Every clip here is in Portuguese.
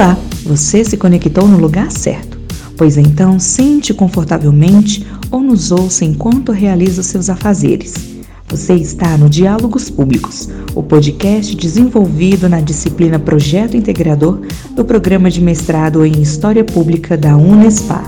Olá, você se conectou no lugar certo. Pois então, sente confortavelmente ou nos ouça enquanto realiza seus afazeres. Você está no Diálogos Públicos, o podcast desenvolvido na disciplina Projeto Integrador do Programa de Mestrado em História Pública da Unespar.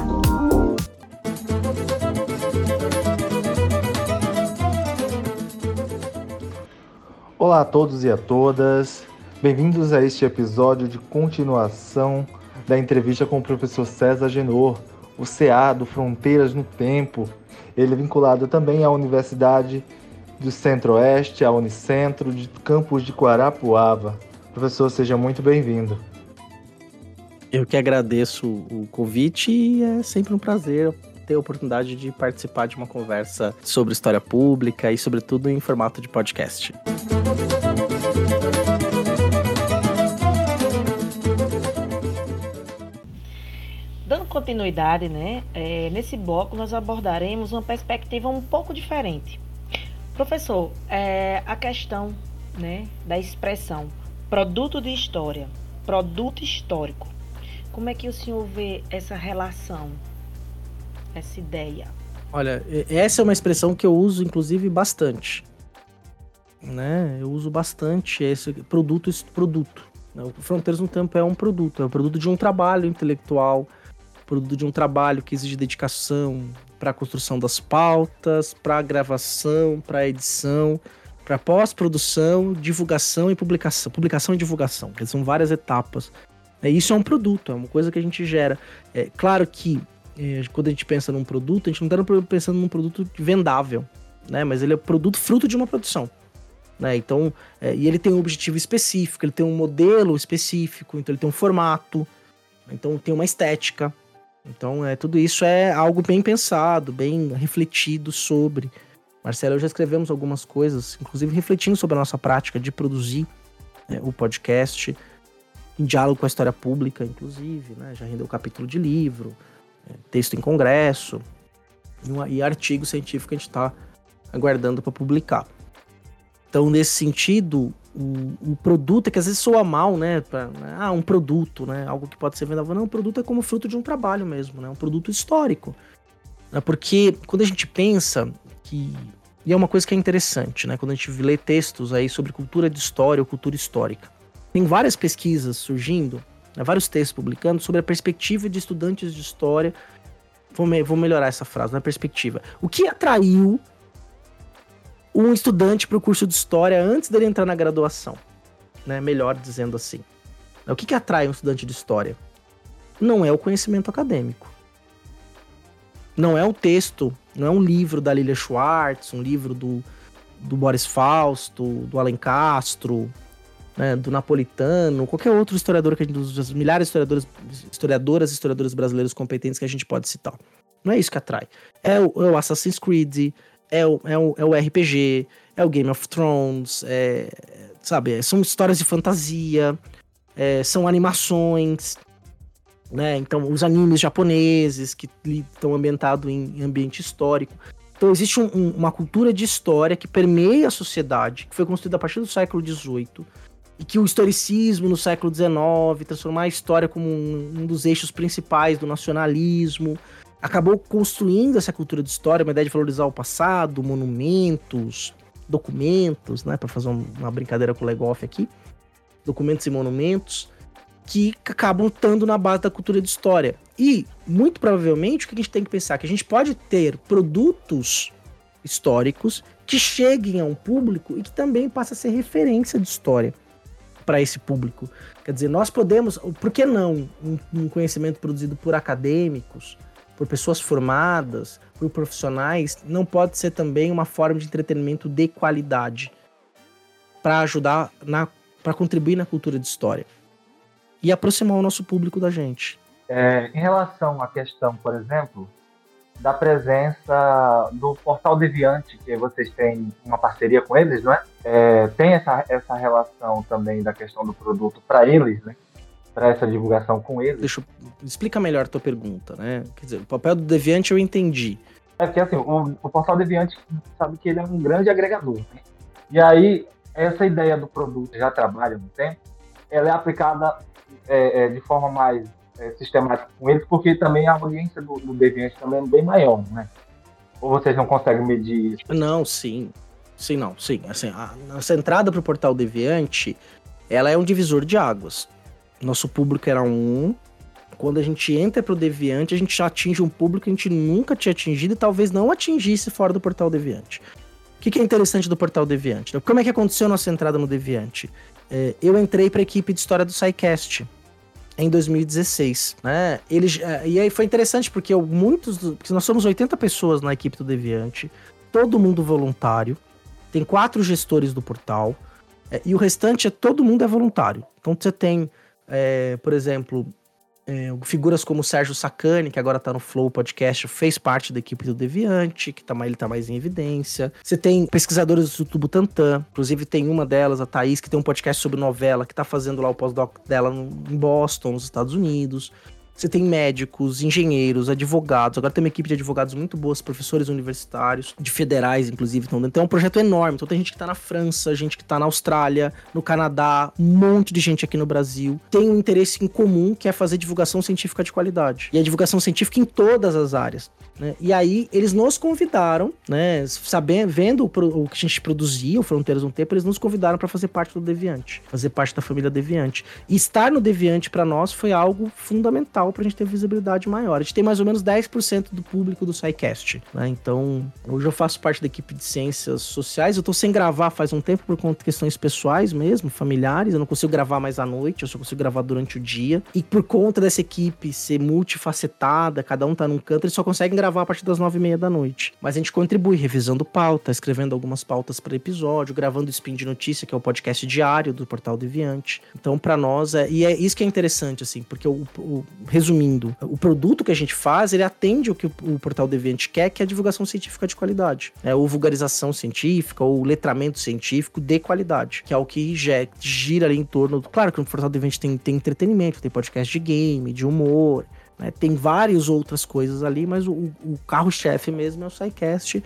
Olá a todos e a todas. Bem-vindos a este episódio de continuação da entrevista com o professor César Genor, o CA do Fronteiras no Tempo. Ele é vinculado também à Universidade do Centro-Oeste, à Unicentro, de campus de Guarapuava. Professor, seja muito bem-vindo. Eu que agradeço o convite e é sempre um prazer ter a oportunidade de participar de uma conversa sobre história pública e, sobretudo, em formato de podcast. Continuidade, né, é, nesse bloco nós abordaremos uma perspectiva um pouco diferente. Professor, é, a questão né, da expressão produto de história, produto histórico. Como é que o senhor vê essa relação, essa ideia? Olha, essa é uma expressão que eu uso, inclusive, bastante. Né? Eu uso bastante esse produto, esse produto. Né? O Fronteiras no Tempo é um produto, é um produto de um trabalho intelectual, produto de um trabalho que exige dedicação para a construção das pautas, para a gravação, para a edição, para pós-produção, divulgação e publicação. Publicação e divulgação, são várias etapas. É, isso é um produto, é uma coisa que a gente gera. É claro que é, quando a gente pensa num produto, a gente não está pensando num produto vendável, né? Mas ele é produto fruto de uma produção. Né? Então, é, e ele tem um objetivo específico, ele tem um modelo específico, então ele tem um formato, então tem uma estética, então, é, tudo isso é algo bem pensado, bem refletido sobre. Marcelo, já escrevemos algumas coisas, inclusive refletindo sobre a nossa prática de produzir né, o podcast, em diálogo com a história pública, inclusive, né? Já rendeu capítulo de livro, é, texto em congresso e, e artigo científico que a gente está aguardando para publicar. Então, nesse sentido, o, o, produto que às vezes soa mal, né? Pra, né? Ah, um produto, né? Algo que pode ser vendável. Não, o produto é como fruto de um trabalho mesmo, né? Um produto histórico. Né? Porque quando a gente pensa que. E é uma coisa que é interessante, né? Quando a gente lê textos aí sobre cultura de história ou cultura histórica. Tem várias pesquisas surgindo, né? vários textos publicando sobre a perspectiva de estudantes de história. Vou, me, vou melhorar essa frase, na perspectiva. O que atraiu um estudante para o curso de história antes dele entrar na graduação, né? Melhor dizendo assim. O que, que atrai um estudante de história? Não é o conhecimento acadêmico. Não é um texto, não é um livro da Lilia Schwartz, um livro do, do Boris Fausto, do Alan Castro, né, do Napolitano, qualquer outro historiador que a gente, dos milhares de historiadores, historiadoras e historiadores brasileiros competentes que a gente pode citar. Não é isso que atrai. É o, é o Assassin's Creed, é o, é o, é o RPG, é o Game of Thrones, é, sabe? São histórias de fantasia, é, são animações, né? Então, os animes japoneses que estão ambientados em ambiente histórico. Então, existe um, um, uma cultura de história que permeia a sociedade, que foi construída a partir do século XVIII, e que o historicismo no século XIX, transformar a história como um, um dos eixos principais do nacionalismo, acabou construindo essa cultura de história, uma ideia de valorizar o passado, monumentos, documentos, né, para fazer uma brincadeira com o Legoff aqui, documentos e monumentos que acabam estando na base da cultura de história. E, muito provavelmente, o que a gente tem que pensar? Que a gente pode ter produtos históricos que cheguem a um público e que também passem a ser referência de história para esse público. Quer dizer, nós podemos, por que não um, um conhecimento produzido por acadêmicos, por pessoas formadas, por profissionais, não pode ser também uma forma de entretenimento de qualidade para ajudar na para contribuir na cultura de história e aproximar o nosso público da gente. É, em relação à questão, por exemplo, da presença do Portal Deviante, que vocês têm uma parceria com eles, não é? é tem essa, essa relação também da questão do produto para eles, né? Para essa divulgação com eles. Deixa eu... Explica melhor a tua pergunta, né? Quer dizer, o papel do Deviante eu entendi. É que assim, o, o portal Deviante sabe que ele é um grande agregador. Né? E aí, essa ideia do produto já trabalha no tempo, ela é aplicada é, é, de forma mais é, sistemática com eles, porque também a audiência do, do Deviante também é bem maior, né? Ou vocês não conseguem medir isso? Não, sim. Sim, não, sim. Assim, a nossa entrada para o portal Deviante, ela é um divisor de águas. Nosso público era um. Quando a gente entra para o Deviante, a gente já atinge um público que a gente nunca tinha atingido e talvez não atingisse fora do portal Deviante. O que, que é interessante do portal Deviante? Como é que aconteceu a nossa entrada no Deviante? É, eu entrei para a equipe de história do SciCast em 2016, né? É, e aí foi interessante porque eu, muitos, porque nós somos 80 pessoas na equipe do Deviante, todo mundo voluntário, tem quatro gestores do portal, é, e o restante é todo mundo é voluntário. Então você tem, é, por exemplo, é, figuras como o Sérgio Sacani, que agora tá no Flow Podcast, fez parte da equipe do Deviante, que tá, ele tá mais em evidência. Você tem pesquisadores do Tubo Tantan, inclusive tem uma delas, a Thaís, que tem um podcast sobre novela, que tá fazendo lá o pós-doc dela em Boston, nos Estados Unidos. Você tem médicos, engenheiros, advogados. Agora tem uma equipe de advogados muito boas, professores universitários, de federais, inclusive. Então, então é um projeto enorme. Então tem gente que tá na França, gente que tá na Austrália, no Canadá, um monte de gente aqui no Brasil. Tem um interesse em comum que é fazer divulgação científica de qualidade. E a divulgação científica em todas as áreas. Né? E aí eles nos convidaram, né? Sabendo, vendo o, o que a gente produzia, o Fronteiras um Tempo, eles nos convidaram para fazer parte do Deviante, fazer parte da família Deviante. E estar no Deviante para nós foi algo fundamental para a gente ter visibilidade maior. A gente tem mais ou menos 10% do público do SciCast, né? Então, hoje eu faço parte da equipe de ciências sociais. Eu tô sem gravar faz um tempo por conta de questões pessoais mesmo, familiares. Eu não consigo gravar mais à noite, eu só consigo gravar durante o dia. E por conta dessa equipe ser multifacetada, cada um tá num canto, eles só conseguem gravar a partir das nove e meia da noite. Mas a gente contribui revisando pauta, escrevendo algumas pautas para episódio, gravando o Spin de Notícia, que é o podcast diário do Portal Deviante. Então, para nós, é, e é isso que é interessante, assim, porque, o, o, resumindo, o produto que a gente faz, ele atende o que o, Portal Deviante quer, que é a divulgação científica de qualidade. É, ou vulgarização científica, ou letramento científico de qualidade, que é o que gira ali em torno. Claro que o Portal Deviante tem, tem entretenimento, tem podcast de game, de humor, né? Tem várias outras coisas ali, mas o, o carro-chefe mesmo é o SciCast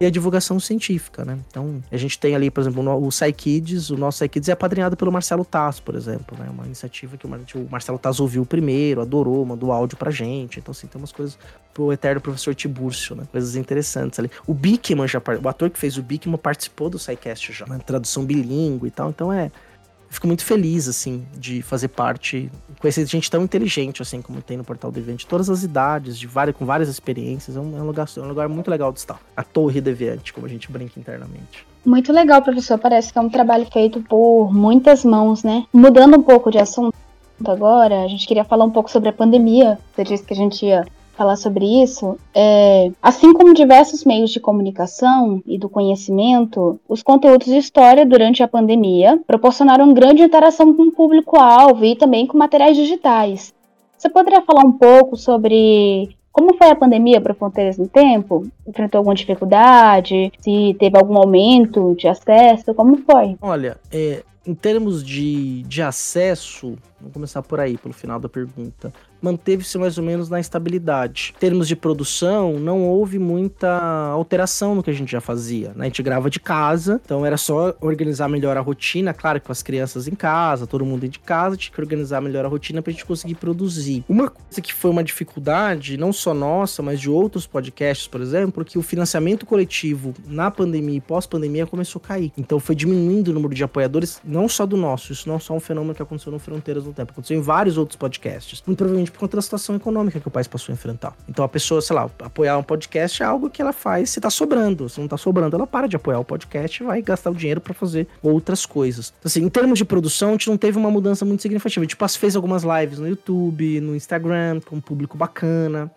e a divulgação científica, né? Então, a gente tem ali, por exemplo, o SciKids, o nosso SciKids é apadrinhado pelo Marcelo Taz, por exemplo, né? Uma iniciativa que o Marcelo Taz ouviu primeiro, adorou, mandou áudio pra gente. Então, assim, tem umas coisas pro eterno professor Tibúrcio, né? Coisas interessantes ali. O Bickman já, o ator que fez o Bickman participou do SciCast já, na tradução bilíngue e tal. Então, é, fico muito feliz, assim, de fazer parte, conhecer gente tão inteligente, assim, como tem no Portal do Deviante, todas as idades, de várias, com várias experiências, é um, é um, lugar, é um lugar muito legal de estar. A Torre Deviante, como a gente brinca internamente. Muito legal, professor, parece que é um trabalho feito por muitas mãos, né? Mudando um pouco de assunto agora, a gente queria falar um pouco sobre a pandemia, você disse que a gente ia falar sobre isso, é, assim como diversos meios de comunicação e do conhecimento, os conteúdos de história durante a pandemia proporcionaram grande interação com o público-alvo e também com materiais digitais. Você poderia falar um pouco sobre como foi a pandemia para Fronteiras no Tempo? Enfrentou alguma dificuldade? Se teve algum aumento de acesso? Como foi? Olha, é, em termos de, de acesso, vamos começar por aí, pelo final da pergunta manteve-se mais ou menos na estabilidade. Em termos de produção, não houve muita alteração no que a gente já fazia. Né? A gente grava de casa, então era só organizar melhor a rotina, claro que com as crianças em casa, todo mundo de casa, tinha que organizar melhor a rotina pra gente conseguir produzir. Uma coisa que foi uma dificuldade, não só nossa, mas de outros podcasts, por exemplo, que o financiamento coletivo na pandemia e pós-pandemia começou a cair. Então foi diminuindo o número de apoiadores, não só do nosso, isso não é só um fenômeno que aconteceu no Fronteiras no Tempo, aconteceu em vários outros podcasts. Muito provavelmente por conta da situação econômica que o país passou a enfrentar. Então a pessoa, sei lá, apoiar um podcast é algo que ela faz se tá sobrando. Se não tá sobrando, ela para de apoiar o podcast e vai gastar o dinheiro para fazer outras coisas. Então, assim, em termos de produção, a gente não teve uma mudança muito significativa. A gente fez algumas lives no YouTube, no Instagram, com um público bacana.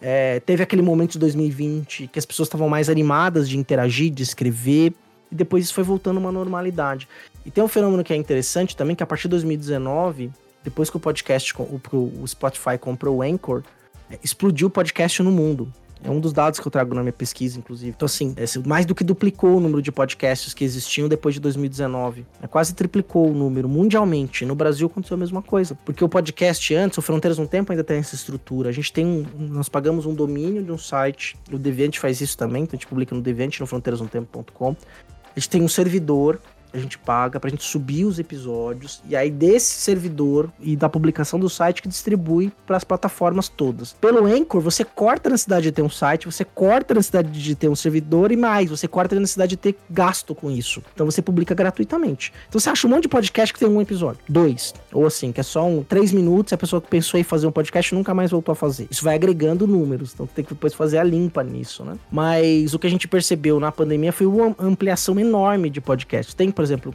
É, teve aquele momento de 2020 que as pessoas estavam mais animadas de interagir, de escrever, e depois isso foi voltando uma normalidade. E tem um fenômeno que é interessante também, que a partir de 2019, depois que o podcast, o, Spotify comprou o Anchor, é, explodiu o podcast no mundo. É um dos dados que eu trago na minha pesquisa, inclusive. Então, assim, é, mais do que duplicou o número de podcasts que existiam depois de 2019. É, quase triplicou o número mundialmente. No Brasil aconteceu a mesma coisa. Porque o podcast antes, o Fronteiras no Tempo ainda tem essa estrutura. A gente tem um, Nós pagamos um domínio de um site. O Deviante faz isso também. Então a gente publica no Deviante, no fronteirasnotempo.com. A gente tem um servidor a gente paga pra gente subir os episódios e aí desse servidor e da publicação do site que distribui para as plataformas todas. Pelo Anchor, você corta a necessidade de ter um site, você corta a necessidade de ter um servidor e mais, você corta a necessidade de ter gasto com isso. Então você publica gratuitamente. Então você acha um monte de podcast que tem um episódio, dois, ou assim, que é só um três minutos, a pessoa que pensou em fazer um podcast nunca mais voltou a fazer. Isso vai agregando números, então tem que depois fazer a limpa nisso, né? Mas o que a gente percebeu na pandemia foi uma ampliação enorme de podcasts. Tem, por exemplo, eu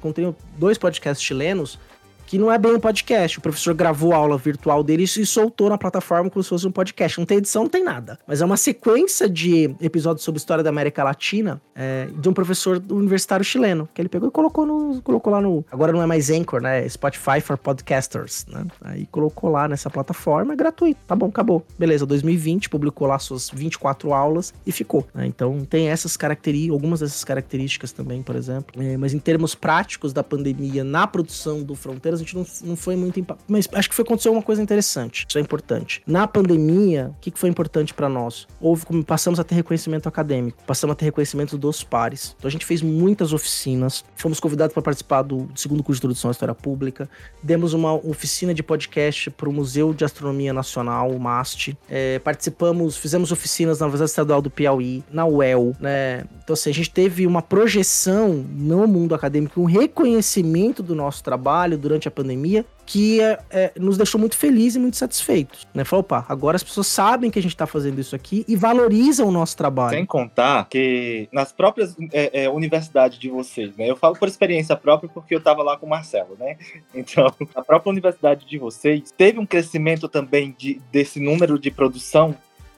dois podcasts chilenos que não é bem um podcast. O professor gravou a aula virtual dele e soltou na plataforma como se fosse um podcast. Não tem edição, não tem nada. Mas é uma sequência de episódios sobre história da América Latina é, de um professor universitário chileno, que ele pegou e colocou, no, colocou lá no. Agora não é mais Anchor, né? É Spotify for Podcasters, né? Aí colocou lá nessa plataforma, é gratuito. Tá bom, acabou. Beleza, 2020, publicou lá suas 24 aulas e ficou. Né? Então tem essas características, algumas dessas características também, por exemplo. É, mas em termos práticos da pandemia na produção do Fronteira, a gente não, não foi muito impactado. Mas acho que foi acontecer uma coisa interessante. Isso é importante. Na pandemia, o que, que foi importante para nós? Houve, passamos a ter reconhecimento acadêmico, passamos a ter reconhecimento dos pares. Então a gente fez muitas oficinas, fomos convidados para participar do segundo curso de introdução à história pública, demos uma oficina de podcast para o Museu de Astronomia Nacional, o MAST, é, participamos, fizemos oficinas na Universidade Estadual do Piauí, na UEL, né? Então assim, a gente teve uma projeção no mundo acadêmico, um reconhecimento do nosso trabalho durante durante a pandemia que é, é, nos deixou muito felizes e muito satisfeitos, né? Falou, opa, agora as pessoas sabem que a gente está fazendo isso aqui e valorizam o nosso trabalho. Sem contar que nas próprias é, é, universidades de vocês, né? Eu falo por experiência própria porque eu estava lá com o Marcelo, né? Então, a própria universidade de vocês teve um crescimento também de, desse número de produção,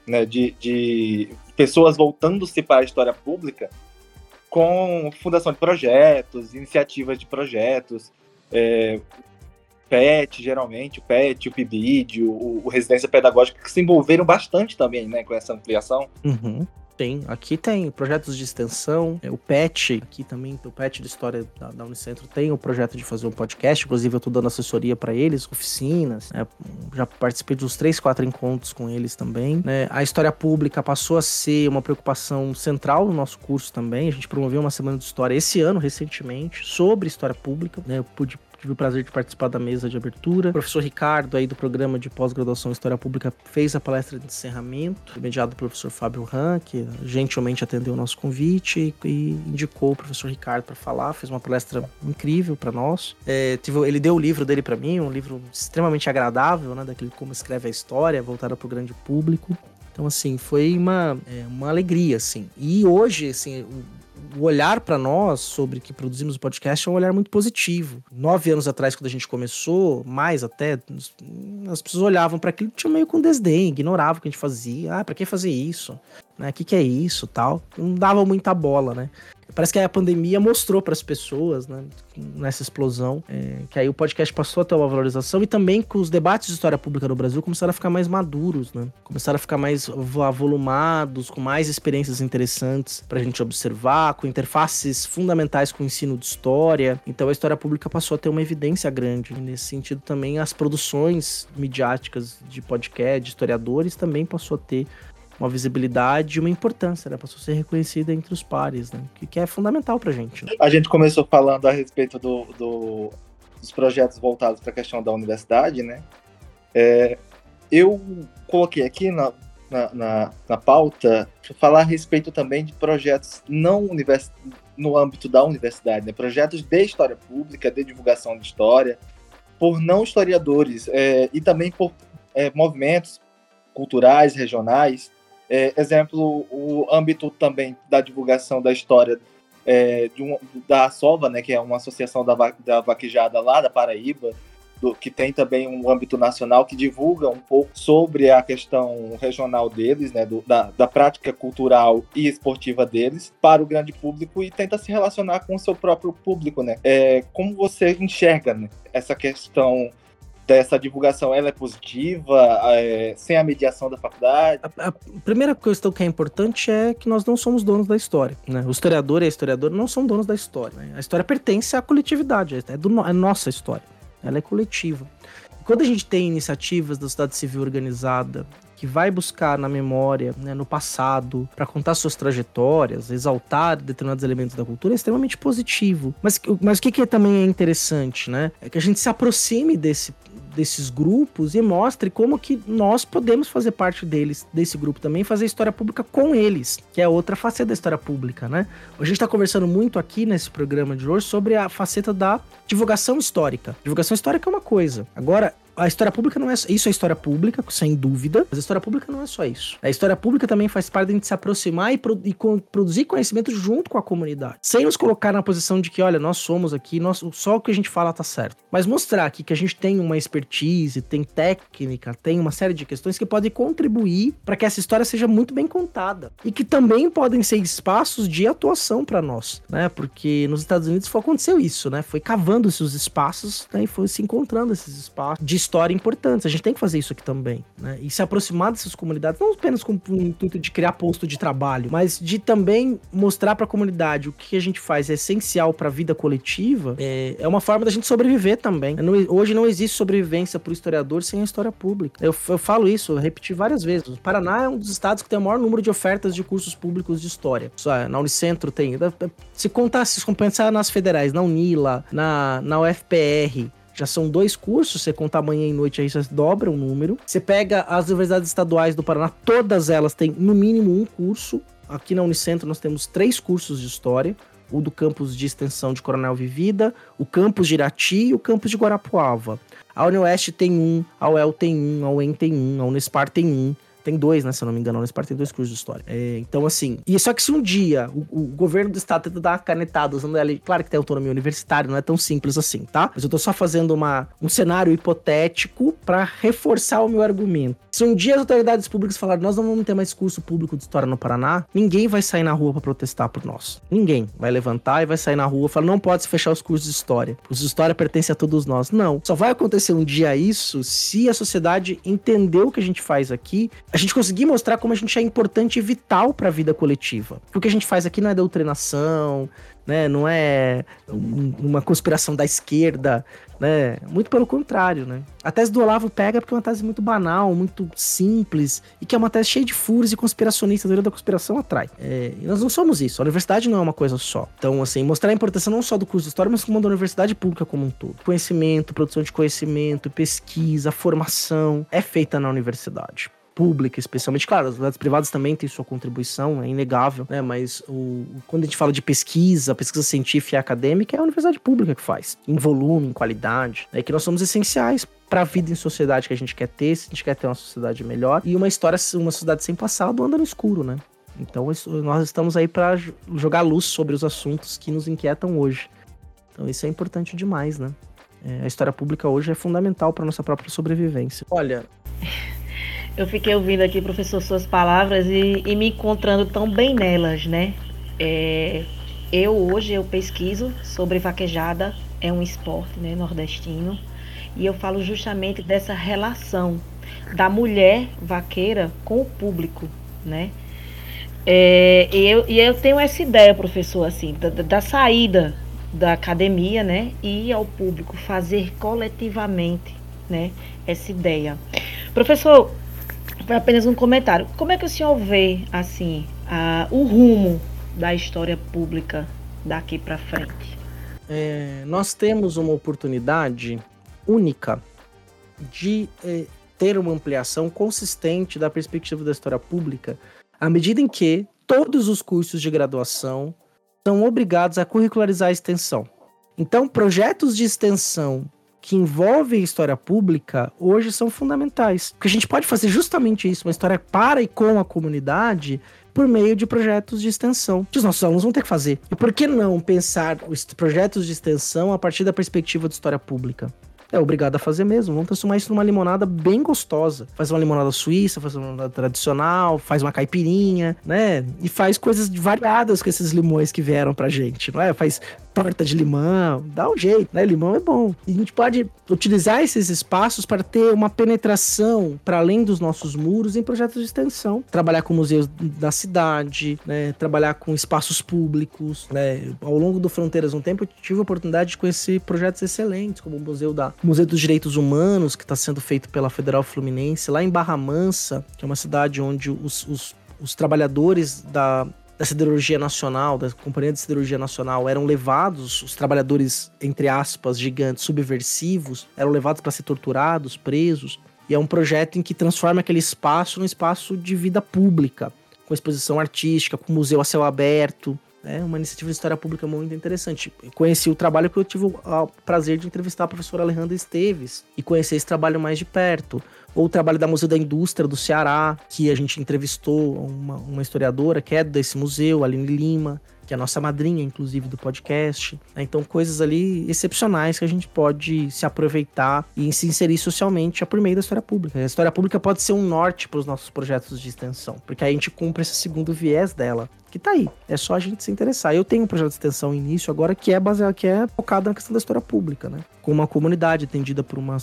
né? De, de pessoas voltando-se para a história pública com fundação de projetos, iniciativas de projetos, é, PET, geralmente, o PET, o PIBID, o, o Residência Pedagógica, que se envolveram bastante também, né, com essa ampliação. Uhum. Tem, aqui tem projetos de extensão, é, o PET, aqui também, o PET de História da, da, Unicentro tem o projeto de fazer um podcast, inclusive eu tô dando assessoria para eles, oficinas, né, já participei dos três, quatro encontros com eles também, né, a História Pública passou a ser uma preocupação central no nosso curso também, a gente promoveu uma semana de História esse ano, recentemente, sobre História Pública, né, eu pude tive o prazer de participar da mesa de abertura. O professor Ricardo, aí do programa de pós-graduação em História Pública, fez a palestra de encerramento, mediado pelo professor Fábio Ran, que gentilmente atendeu o nosso convite e indicou o professor Ricardo para falar. Fez uma palestra incrível para nós. É, tive, ele deu o livro dele para mim, um livro extremamente agradável, né, daquele como escreve a história, voltado para o grande público. Então, assim, foi uma, é, uma alegria, assim. E hoje, assim, o olhar para nós sobre que produzimos o podcast é um olhar muito positivo. Nove anos atrás, quando a gente começou, mais até, as pessoas olhavam para aquilo tinha meio com desdém, ignoravam o que a gente fazia. Ah, para que fazer isso? Né? O que, que é isso? Tal. Não dava muita bola, né? Parece que a pandemia mostrou para as pessoas, né, nessa explosão, é, que aí o podcast passou a ter uma valorização e também que os debates de história pública no Brasil começaram a ficar mais maduros, né? Começaram a ficar mais avolumados, com mais experiências interessantes para a gente observar, com interfaces fundamentais com o ensino de história. Então a história pública passou a ter uma evidência grande. E nesse sentido também as produções midiáticas de podcast, de historiadores, também passou a ter uma visibilidade e uma importância, né? Passou a ser reconhecida entre os pares, né? Que, que é fundamental pra gente. Né? A gente começou falando a respeito do, do dos projetos voltados para a questão da universidade, né? É, eu coloquei aqui na, na, na, na pauta falar a respeito também de projetos não univers, no âmbito da universidade, né? projetos de história pública, de divulgação de história, por não historiadores é, e também por é, movimentos culturais, regionais, é, exemplo, o âmbito também da divulgação da história é, um, da Sova, né, que é uma associação da, da vaquejada lá da Paraíba, do, que tem também um âmbito nacional que divulga um pouco sobre a questão regional deles, né, do, da, da prática cultural e esportiva deles para o grande público e tenta se relacionar com o seu próprio público, né? É, como você enxerga né, essa questão dessa divulgação ela é positiva, é, sem a mediação da faculdade? A, a, primeira questão que é importante é que nós não somos donos da história. Né? O historiador e a historiadora não são donos da história. Né? A história pertence à coletividade, é, do, é nossa história. Ela é coletiva. quando a gente tem iniciativas da sociedade civil organizada que vai buscar na memória, né, no passado, para contar suas trajetórias, exaltar determinados elementos da cultura, é extremamente positivo. Mas, mas o que, que também é interessante, né? É que a gente se aproxime desse, desses grupos e mostre como que nós podemos fazer parte deles, desse grupo também, fazer história pública com eles, que é outra faceta da história pública, né? A gente está conversando muito aqui nesse programa de hoje sobre a faceta da divulgação histórica. Divulgação histórica é uma coisa. Agora, a história pública não é isso é história pública, sem dúvida, mas a história pública não é só isso. A história pública também faz parte de a gente se aproximar e, pro, e co produzir conhecimento junto com a comunidade, sem nos colocar na posição de que, olha, nós somos aqui, nós, só o que a gente fala tá certo. Mas mostrar aqui que a gente tem uma expertise, tem técnica, tem uma série de questões que podem contribuir para que essa história seja muito bem contada e que também podem ser espaços de atuação para nós, né? Porque nos Estados Unidos foi aconteceu isso, né? Foi cavando esses espaços né? e foi se encontrando esses espaços de história importantes. A gente tem que fazer isso aqui também, né? E se aproximar dessas comunidades, não apenas com o intuito de criar posto de trabalho, mas de também mostrar para a comunidade o que a gente faz é essencial para a vida coletiva, é, é, uma forma da gente sobreviver também. Não, hoje não existe sobrevivência para o historiador sem a história pública. Eu, eu falo isso, eu repeti várias vezes. O Paraná é um dos estados que tem o maior número de ofertas de cursos públicos de história. Na Unicentro tem. Se contar, se compensar nas federais, na Unila, na, na UFPR, já são dois cursos, você conta manhã e noite aí, você dobra o número. Você pega as universidades estaduais do Paraná, todas elas têm no mínimo um curso. Aqui na Unicentro nós temos três cursos de história. O do campus de extensão de Coronel Vivida, o campus de Irati e o campus de Guarapuava. A Unioeste tem um, a UEL tem um, a UEM tem um, a Unespar tem um. Tem dois, né? Se eu não me engano, nesse parte tem dois cursos de história. É, então, assim. E só que se um dia o, o, governo do estado tenta dar uma canetada usando ela, claro que tem autonomia universitária, não é tão simples assim, tá? Mas eu tô só fazendo uma, um cenário hipotético para reforçar o meu argumento. Se um dia as autoridades públicas falarem, nós não vamos ter mais curso público de história no Paraná, ninguém vai sair na rua para protestar por nós. Ninguém vai levantar e vai sair na rua e falar, não pode se fechar os cursos de história. Os de história pertencem a todos nós. Não. Só vai acontecer um dia isso se a sociedade entender o que a gente faz aqui a gente conseguir mostrar como a gente é importante e vital para a vida coletiva. O que a gente faz aqui não é doutrinação, né? Não é um, uma conspiração da esquerda, né? Muito pelo contrário, né? A tese do Olavo pega porque é uma tese muito banal, muito simples e que é uma tese cheia de furos e conspiracionistas. A teoria da conspiração atrai. É, e nós não somos isso. A universidade não é uma coisa só. Então, assim, mostrar a importância não só do curso de história, mas como da universidade pública como um todo. Conhecimento, produção de conhecimento, pesquisa, formação é feita na universidade pública, especialmente. Claro, as universidades privadas também têm sua contribuição, é inegável, né? Mas o, quando a gente fala de pesquisa, pesquisa científica e acadêmica, é a universidade pública que faz, em volume, em qualidade, é né? que nós somos essenciais para a vida em sociedade que a gente quer ter, se a gente quer ter uma sociedade melhor e uma história, uma sociedade sem passado anda no escuro, né? Então nós estamos aí para jogar luz sobre os assuntos que nos inquietam hoje. Então isso é importante demais, né? É, a história pública hoje é fundamental para nossa própria sobrevivência. Olha, eu fiquei ouvindo aqui, professor, suas palavras e, e me encontrando tão bem nelas, né? É, eu hoje eu pesquiso sobre vaquejada, é um esporte né, nordestino, e eu falo justamente dessa relação da mulher vaqueira com o público, né? É, e, eu, e eu tenho essa ideia, professor, assim, da, da saída da academia, né, e ir ao público, fazer coletivamente, né, essa ideia. Professor, apenas um comentário. Como é que o senhor vê, assim, a, o rumo da história pública daqui para frente? É, nós temos uma oportunidade única de é, ter uma ampliação consistente da perspectiva da história pública, à medida em que todos os cursos de graduação são obrigados a curricularizar a extensão. Então, projetos de extensão que envolvem história pública hoje são fundamentais. Porque a gente pode fazer justamente isso, uma história para e com a comunidade, por meio de projetos de extensão, que os nossos alunos vão ter que fazer. E por que não pensar os projetos de extensão a partir da perspectiva de história pública? é obrigado a fazer mesmo. Vamos transformar isso numa limonada bem gostosa. Faz uma limonada suíça, faz uma limonada tradicional, faz uma caipirinha, né? E faz coisas variadas com esses limões que vieram pra gente, não é? Faz torta de limão, dá um jeito, né? Limão é bom. E a gente pode utilizar esses espaços para ter uma penetração para além dos nossos muros em projetos de extensão. Trabalhar com museus da cidade, né? Trabalhar com espaços públicos, né? Ao longo do Fronteiras um tempo eu tive a oportunidade de conhecer projetos excelentes, como o Museu da Museu dos Direitos Humanos, que está sendo feito pela Federal Fluminense, lá em Barra Mansa, que é uma cidade onde os, os, os trabalhadores da da siderurgia nacional, da Companhia de Siderurgia Nacional, eram levados, os trabalhadores, entre aspas, gigantes, subversivos, eram levados para ser torturados, presos. E é um projeto em que transforma aquele espaço num espaço de vida pública, com exposição artística, com museu a céu aberto. É uma iniciativa de história pública muito interessante. Conheci o trabalho que eu tive o prazer de entrevistar a professora Alejandra Esteves e conhecer esse trabalho mais de perto ou o trabalho da Museu da Indústria do Ceará, que a gente entrevistou uma, uma historiadora que é desse museu, Aline Lima, que é a nossa madrinha, inclusive, do podcast. Né? Então, coisas ali excepcionais que a gente pode se aproveitar e se inserir socialmente por meio da história pública. A história pública pode ser um norte para os nossos projetos de extensão, porque aí a gente cumpre esse segundo viés dela, que tá aí. É só a gente se interessar. Eu tenho um projeto de extensão início agora que é baseado, que é focado na questão da história pública, né? Com uma comunidade atendida por uma,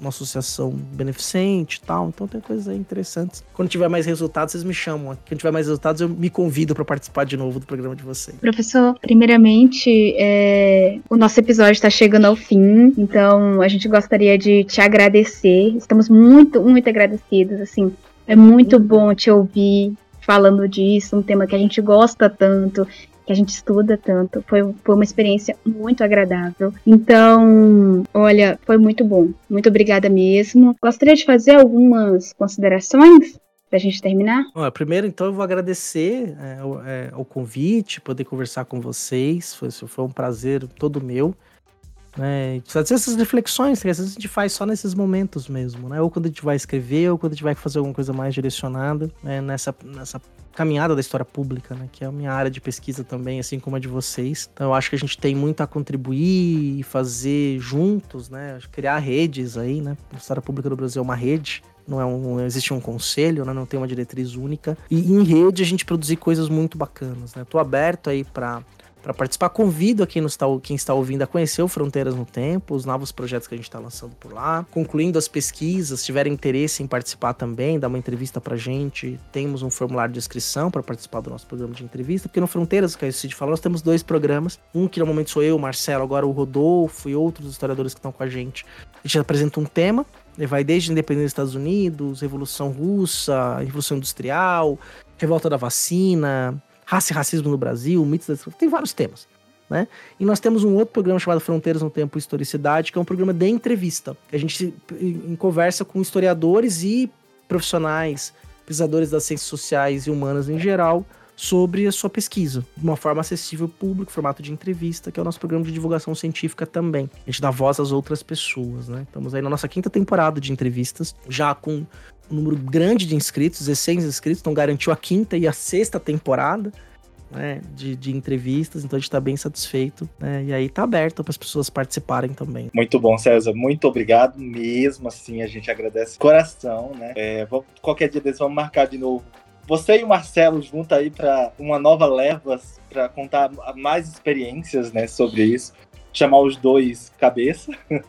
uma associação beneficente e tal. Então tem coisas aí interessantes. Quando tiver mais resultados, vocês me chamam. Quando tiver mais resultados, eu me convido para participar de novo do programa de vocês. Professor, primeiramente, é... o nosso episódio está chegando ao fim, então a gente gostaria de te agradecer. Estamos muito, muito agradecidos, assim. É muito bom te ouvir, falando disso, um tema que a gente gosta tanto, que a gente estuda tanto. Foi, foi uma experiência muito agradável. Então, olha, foi muito bom. Muito obrigada mesmo. Gostaria de fazer algumas considerações para a gente terminar? Bom, primeiro, então, eu vou agradecer é, o, é, o convite, poder conversar com vocês. Foi, foi um prazer todo meu. Né? Fazer essas reflexões que às vezes a gente faz só nesses momentos mesmo, né? Ou quando a gente vai escrever, ou quando a gente vai fazer alguma coisa mais direcionada né? nessa, nessa caminhada da história pública, né? Que é a minha área de pesquisa também, assim como a de vocês. Então eu acho que a gente tem muito a contribuir e fazer juntos, né? Criar redes aí, né? A história pública do Brasil é uma rede não é um, existe um conselho, né? não tem uma diretriz única. E em rede a gente produzir coisas muito bacanas, né? Tô aberto aí para para participar. Convido a quem, está, quem está ouvindo a conhecer o Fronteiras no Tempo, os novos projetos que a gente está lançando por lá. Concluindo as pesquisas, se tiver interesse em participar também, dar uma entrevista para gente, temos um formulário de inscrição para participar do nosso programa de entrevista, porque no Fronteiras, que eu de falar, nós temos dois programas. Um que normalmente sou eu, o Marcelo, agora o Rodolfo e outros historiadores que estão com a gente. A gente apresenta um tema, vai desde a independência dos Estados Unidos, Revolução Russa, Revolução Industrial, Revolta da Vacina, raça e racismo no Brasil, mitos da tem vários temas. Né? E nós temos um outro programa chamado Fronteiras no Tempo e Historicidade, que é um programa de entrevista. A gente conversa com historiadores e profissionais, pesquisadores das ciências sociais e humanas em geral, sobre a sua pesquisa, de uma forma acessível ao público, formato de entrevista, que é o nosso programa de divulgação científica também. A gente dá voz às outras pessoas, né? Estamos aí na nossa quinta temporada de entrevistas, já com um número grande de inscritos, 16 inscritos, então garantiu a quinta e a sexta temporada. Né, de, de, entrevistas, então a gente está bem satisfeito, né, e aí tá aberto para as pessoas participarem também. Muito bom, César, muito obrigado mesmo, assim, a gente agradece coração, né, é, vou, qualquer dia desses vamos marcar de novo você e o Marcelo junto aí para uma nova leva para contar mais experiências, né, sobre isso, chamar os dois cabeça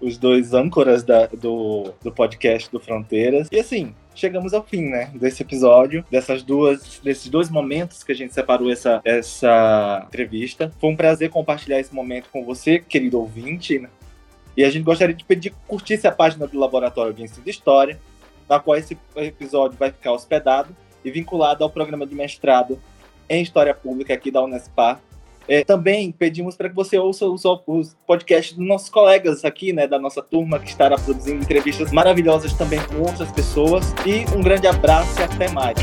os dois âncoras da, do, do podcast do Fronteiras. E assim, chegamos ao fim, né, desse episódio, dessas duas, desses dois momentos que a gente separou essa, essa entrevista. Foi um prazer compartilhar esse momento com você, querido ouvinte, né? E a gente gostaria de pedir que curtisse a página do Laboratório de Ensino de História, na qual esse episódio vai ficar hospedado e vinculado ao programa de mestrado em História Pública aqui da Unespar, é, também pedimos para que você ouça os, os, podcasts dos nossos colegas aqui, né, da nossa turma, que estará produzindo entrevistas maravilhosas também com outras pessoas. E um grande abraço e até mais.